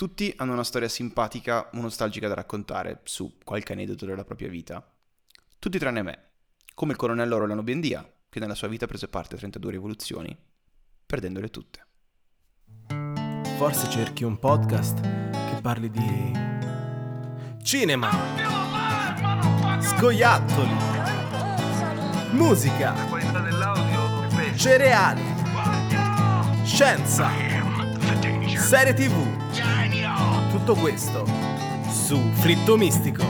Tutti hanno una storia simpatica o nostalgica da raccontare su qualche aneddoto della propria vita. Tutti tranne me, come il colonnello Rolando Bendia, che nella sua vita prese parte a 32 rivoluzioni, perdendole tutte. Forse cerchi un podcast che parli di cinema, scoiattoli, musica, cereali, scienza, serie tv. Tutto questo su Fritto Mistico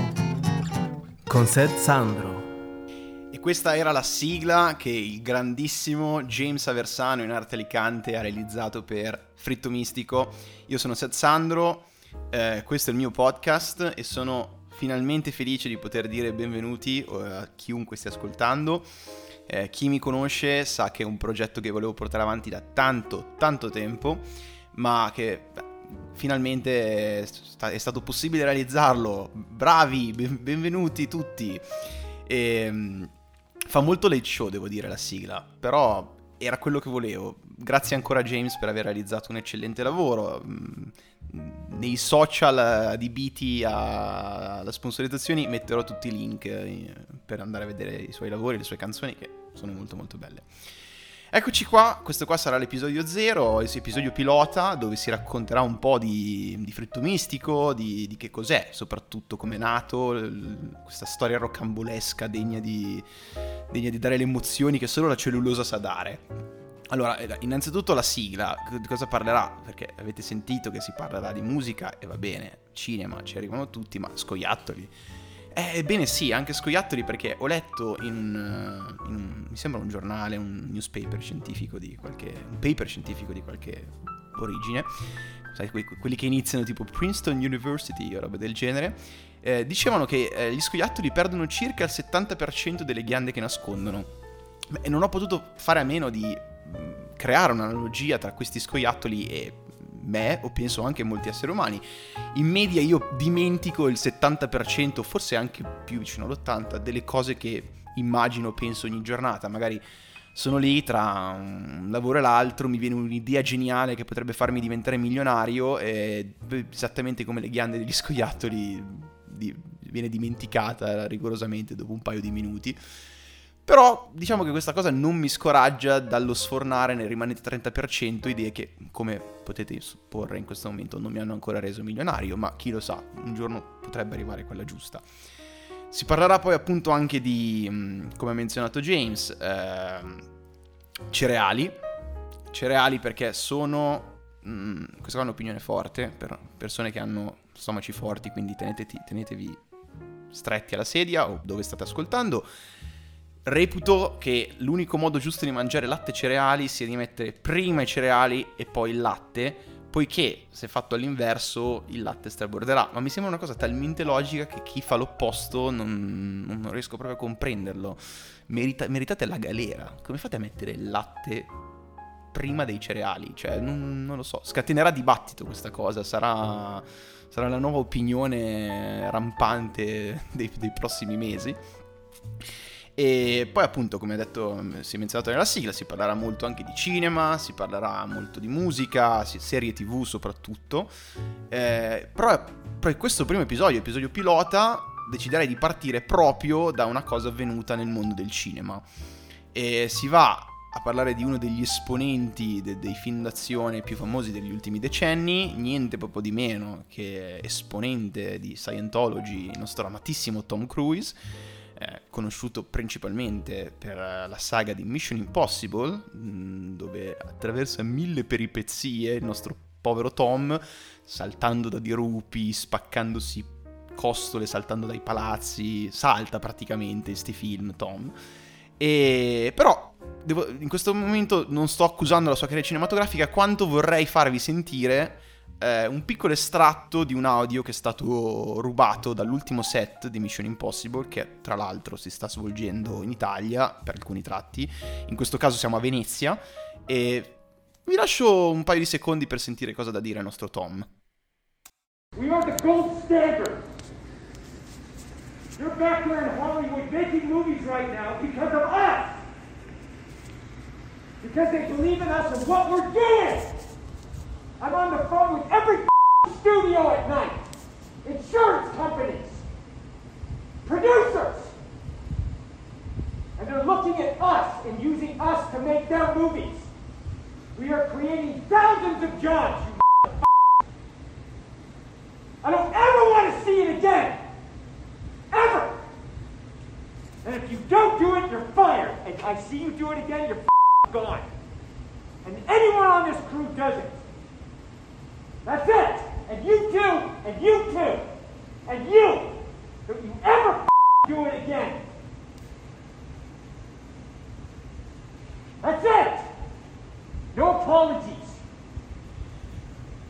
con Sed Sandro. E questa era la sigla che il grandissimo James Aversano in arte Alicante ha realizzato per Fritto Mistico. Io sono Sed Sandro, eh, questo è il mio podcast e sono finalmente felice di poter dire benvenuti eh, a chiunque stia ascoltando. Eh, chi mi conosce sa che è un progetto che volevo portare avanti da tanto, tanto tempo, ma che beh, finalmente è stato possibile realizzarlo. Bravi, benvenuti tutti. E, ehm, fa molto late show, devo dire, la sigla, però era quello che volevo. Grazie ancora a James per aver realizzato un eccellente lavoro. Mm, nei social adibiti alle sponsorizzazioni metterò tutti i link eh, per andare a vedere i suoi lavori, le sue canzoni che sono molto molto belle. Eccoci qua, questo qua sarà l'episodio 0, l'episodio pilota, dove si racconterà un po' di, di fritto mistico, di, di, che cos'è, soprattutto come è nato, l- questa storia rocambolesca degna di, degna di dare le emozioni che solo la cellulosa sa dare. Allora, eh, innanzitutto la sigla, di cosa parlerà? Perché avete sentito che si parlerà di musica e va bene, cinema, ci arrivano tutti, ma scoiattoli Ebbene sì, anche scoiattoli perché ho letto in, in un, mi sembra un giornale, un newspaper scientifico di qualche, un paper scientifico di qualche origine, sai, quelli che iniziano tipo Princeton University o roba del genere, eh, dicevano che eh, gli scoiattoli perdono circa il 70% delle ghiande che nascondono. E non ho potuto fare a meno di mm, creare un'analogia tra questi scoiattoli e me, o penso anche molti esseri umani. In media io dimentico il 70%, forse anche più vicino all'80%, delle cose che immagino, penso ogni giornata. Magari sono lì tra un lavoro e l'altro, mi viene un'idea geniale che potrebbe farmi diventare milionario e esattamente come le ghiande degli scoiattoli viene dimenticata rigorosamente dopo un paio di minuti. Però diciamo che questa cosa non mi scoraggia dallo sfornare nel rimanente 30% idee che, come potete supporre in questo momento, non mi hanno ancora reso milionario, ma chi lo sa, un giorno potrebbe arrivare quella giusta. Si parlerà poi appunto anche di, come ha menzionato James, eh, cereali. Cereali perché sono, mh, questa è un'opinione forte per persone che hanno stomaci forti, quindi tenetevi stretti alla sedia o dove state ascoltando Reputo che l'unico modo giusto di mangiare latte e cereali sia di mettere prima i cereali e poi il latte, poiché se fatto all'inverso il latte straborderà. Ma mi sembra una cosa talmente logica che chi fa l'opposto non, non riesco proprio a comprenderlo. Merita, meritate la galera. Come fate a mettere il latte prima dei cereali? Cioè, non, non lo so. Scatenerà dibattito questa cosa. Sarà, sarà la nuova opinione rampante dei, dei prossimi mesi. E poi appunto, come detto, si è menzionato nella sigla, si parlerà molto anche di cinema, si parlerà molto di musica, serie tv soprattutto. Eh, però, in questo primo episodio, episodio pilota, deciderei di partire proprio da una cosa avvenuta nel mondo del cinema. E si va a parlare di uno degli esponenti de- dei film d'azione più famosi degli ultimi decenni, niente proprio di meno che esponente di Scientology, il nostro amatissimo Tom Cruise eh, conosciuto principalmente per la saga di Mission Impossible, mm, dove attraversa mille peripezie il nostro povero Tom, saltando da dirupi, spaccandosi costole, saltando dai palazzi, salta praticamente in sti film Tom. E però devo, in questo momento non sto accusando la sua carriera cinematografica quanto vorrei farvi sentire eh, un piccolo estratto di un audio che è stato rubato dall'ultimo set di Mission Impossible, che tra l'altro si sta svolgendo in Italia per alcuni tratti. In questo caso siamo a Venezia e vi lascio un paio di secondi per sentire cosa da dire il nostro Tom. We are the gold standard. You're back there in Hollywood making movies right now because of us. Because they believe in us and what we're doing. I'm on the phone with every studio at night, insurance companies, producers. And they're looking at us and using us to make their movies. We are creating thousands of jobs, you I don't ever want to see it again. Ever. And if you don't do it, you're fired. And I see you do it again, you're gone. And anyone on this crew does it. That's it. And you too, and you too, and you. Don't you ever do it again. That's it. No apologies.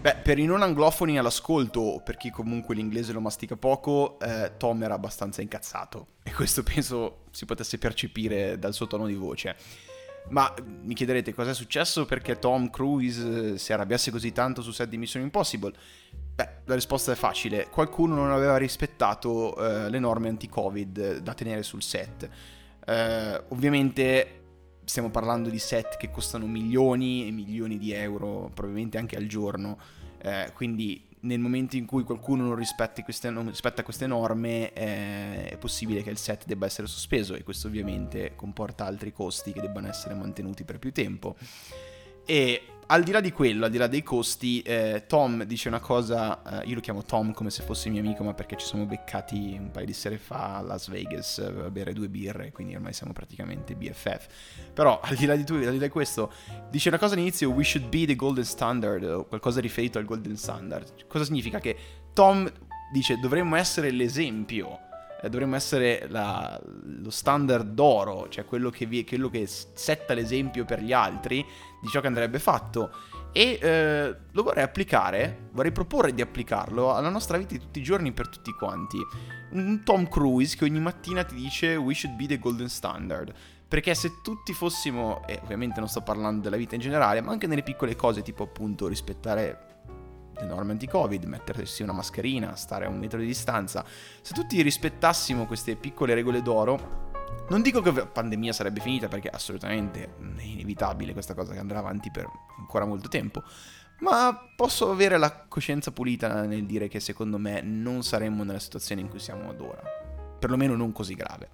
Beh, per i non anglofoni all'ascolto, o per chi comunque l'inglese lo mastica poco, eh, Tom era abbastanza incazzato. E questo penso si potesse percepire dal suo tono di voce. Ma mi chiederete cosa è successo perché Tom Cruise eh, si arrabbiasse così tanto su set di Mission Impossible? Beh, la risposta è facile. Qualcuno non aveva rispettato eh, le norme anti-Covid da tenere sul set. Eh, ovviamente stiamo parlando di set che costano milioni e milioni di euro, probabilmente anche al giorno. Eh, quindi nel momento in cui qualcuno non, queste, non rispetta queste norme eh, è possibile che il set debba essere sospeso e questo ovviamente comporta altri costi che debbano essere mantenuti per più tempo. E al di là di quello, al di là dei costi, eh, Tom dice una cosa, eh, io lo chiamo Tom come se fosse mio amico, ma perché ci siamo beccati un paio di sere fa a Las Vegas eh, a bere due birre, quindi ormai siamo praticamente BFF. Però al di là di, tu, al di, là di questo, dice una cosa all'inizio, we should be the golden standard, o qualcosa riferito al golden standard. Cosa significa? Che Tom dice dovremmo essere l'esempio eh, dovremmo essere la, lo standard d'oro, cioè quello che, vi, quello che, setta l'esempio per gli altri di ciò che andrebbe fatto. E eh, lo vorrei applicare, vorrei proporre di applicarlo alla nostra vita di tutti i giorni per tutti quanti. Un Tom Cruise che ogni mattina ti dice we should be the golden standard. Perché se tutti fossimo, e ovviamente non sto parlando della vita in generale, ma anche nelle piccole cose, tipo appunto rispettare le norme anti-Covid, mettersi una mascherina, stare a un metro di distanza, se tutti rispettassimo queste piccole regole d'oro, non dico che la pandemia sarebbe finita perché assolutamente è inevitabile questa cosa che andrà avanti per ancora molto tempo, ma posso avere la coscienza pulita nel dire che secondo me non saremmo nella situazione in cui siamo ad ora, perlomeno non così grave.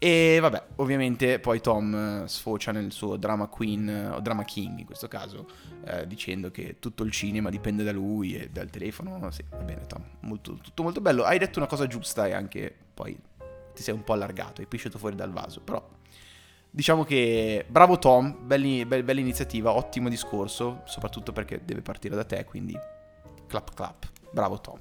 E vabbè, ovviamente poi Tom eh, sfocia nel suo drama queen, eh, o drama king in questo caso, eh, dicendo che tutto il cinema dipende da lui e dal telefono. Sì, va bene Tom, molto, tutto molto bello. Hai detto una cosa giusta e anche poi ti sei un po' allargato, hai pisciato fuori dal vaso, però diciamo che bravo Tom, belli, be- bella iniziativa, ottimo discorso, soprattutto perché deve partire da te, quindi clap clap, bravo Tom.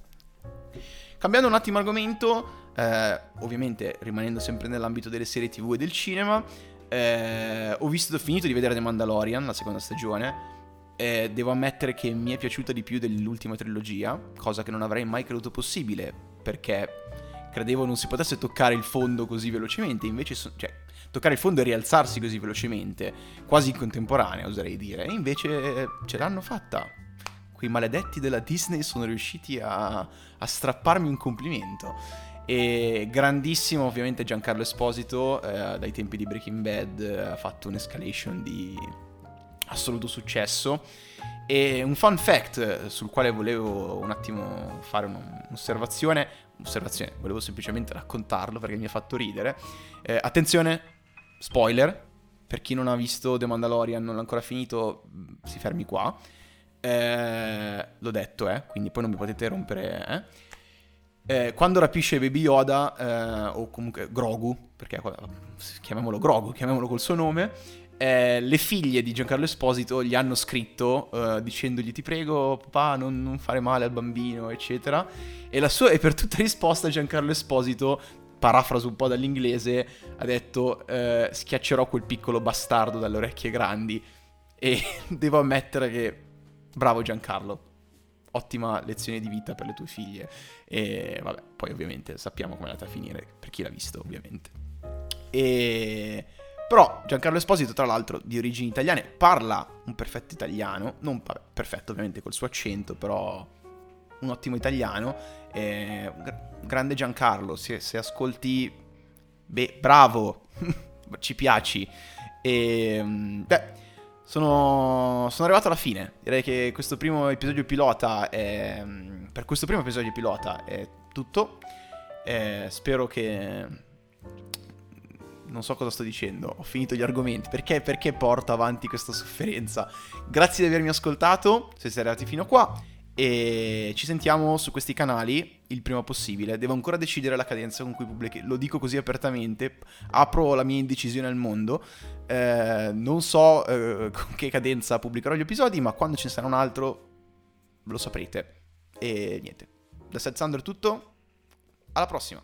Cambiando un attimo argomento, eh, ovviamente rimanendo sempre nell'ambito delle serie tv e del cinema, eh, ho visto, ho finito di vedere The Mandalorian, la seconda stagione. Eh, devo ammettere che mi è piaciuta di più dell'ultima trilogia, cosa che non avrei mai creduto possibile, perché credevo non si potesse toccare il fondo così velocemente, invece, so- cioè, toccare il fondo e rialzarsi così velocemente, quasi in contemporanea, oserei dire, e invece ce l'hanno fatta. Quei maledetti della Disney sono riusciti a, a strapparmi un complimento. E grandissimo ovviamente Giancarlo Esposito, eh, dai tempi di Breaking Bad, ha fatto un'escalation di assoluto successo. E un fun fact eh, sul quale volevo un attimo fare un'osservazione, osservazione, volevo semplicemente raccontarlo perché mi ha fatto ridere. Eh, attenzione, spoiler, per chi non ha visto The Mandalorian, non l'ha ancora finito, mm, si fermi qua. Eh, l'ho detto, eh, quindi poi non mi potete rompere, eh eh, quando rapisce Baby Yoda, eh, o comunque Grogu, perché chiamiamolo Grogu, chiamiamolo col suo nome, eh, le figlie di Giancarlo Esposito gli hanno scritto dicendogli ti prego papà non, non, fare male al bambino, eccetera. E, sua, e per tutta risposta Giancarlo Esposito, parafraso un po' dall'inglese, ha detto eh, schiaccerò quel piccolo bastardo dalle orecchie grandi. E devo ammettere che bravo Giancarlo, ottima lezione di vita per le tue figlie. E vabbè, poi ovviamente sappiamo come è andata a finire, per chi l'ha visto ovviamente. E... Però Giancarlo Esposito, tra l'altro, di origini italiane, parla un perfetto italiano, non vabbè, perfetto ovviamente col suo accento, però un ottimo italiano. E... Grande Giancarlo, se, se ascolti, beh, bravo, ci piaci. E, beh, sono, sono arrivato alla fine. Direi che questo primo episodio pilota è... Per questo primo episodio pilota è tutto. Eh, spero che... Non so cosa sto dicendo, ho finito gli argomenti. Perché, perché porto avanti questa sofferenza? Grazie di avermi ascoltato, se siete arrivati fino a qua. E ci sentiamo su questi canali il prima possibile. Devo ancora decidere la cadenza con cui pubblichi. Lo dico così apertamente. Apro la mia indecisione al mondo. Eh, non so eh, con che cadenza pubblicherò gli episodi, ma quando ce ne sarà un altro lo saprete. E niente. Da Seth è tutto. Alla prossima.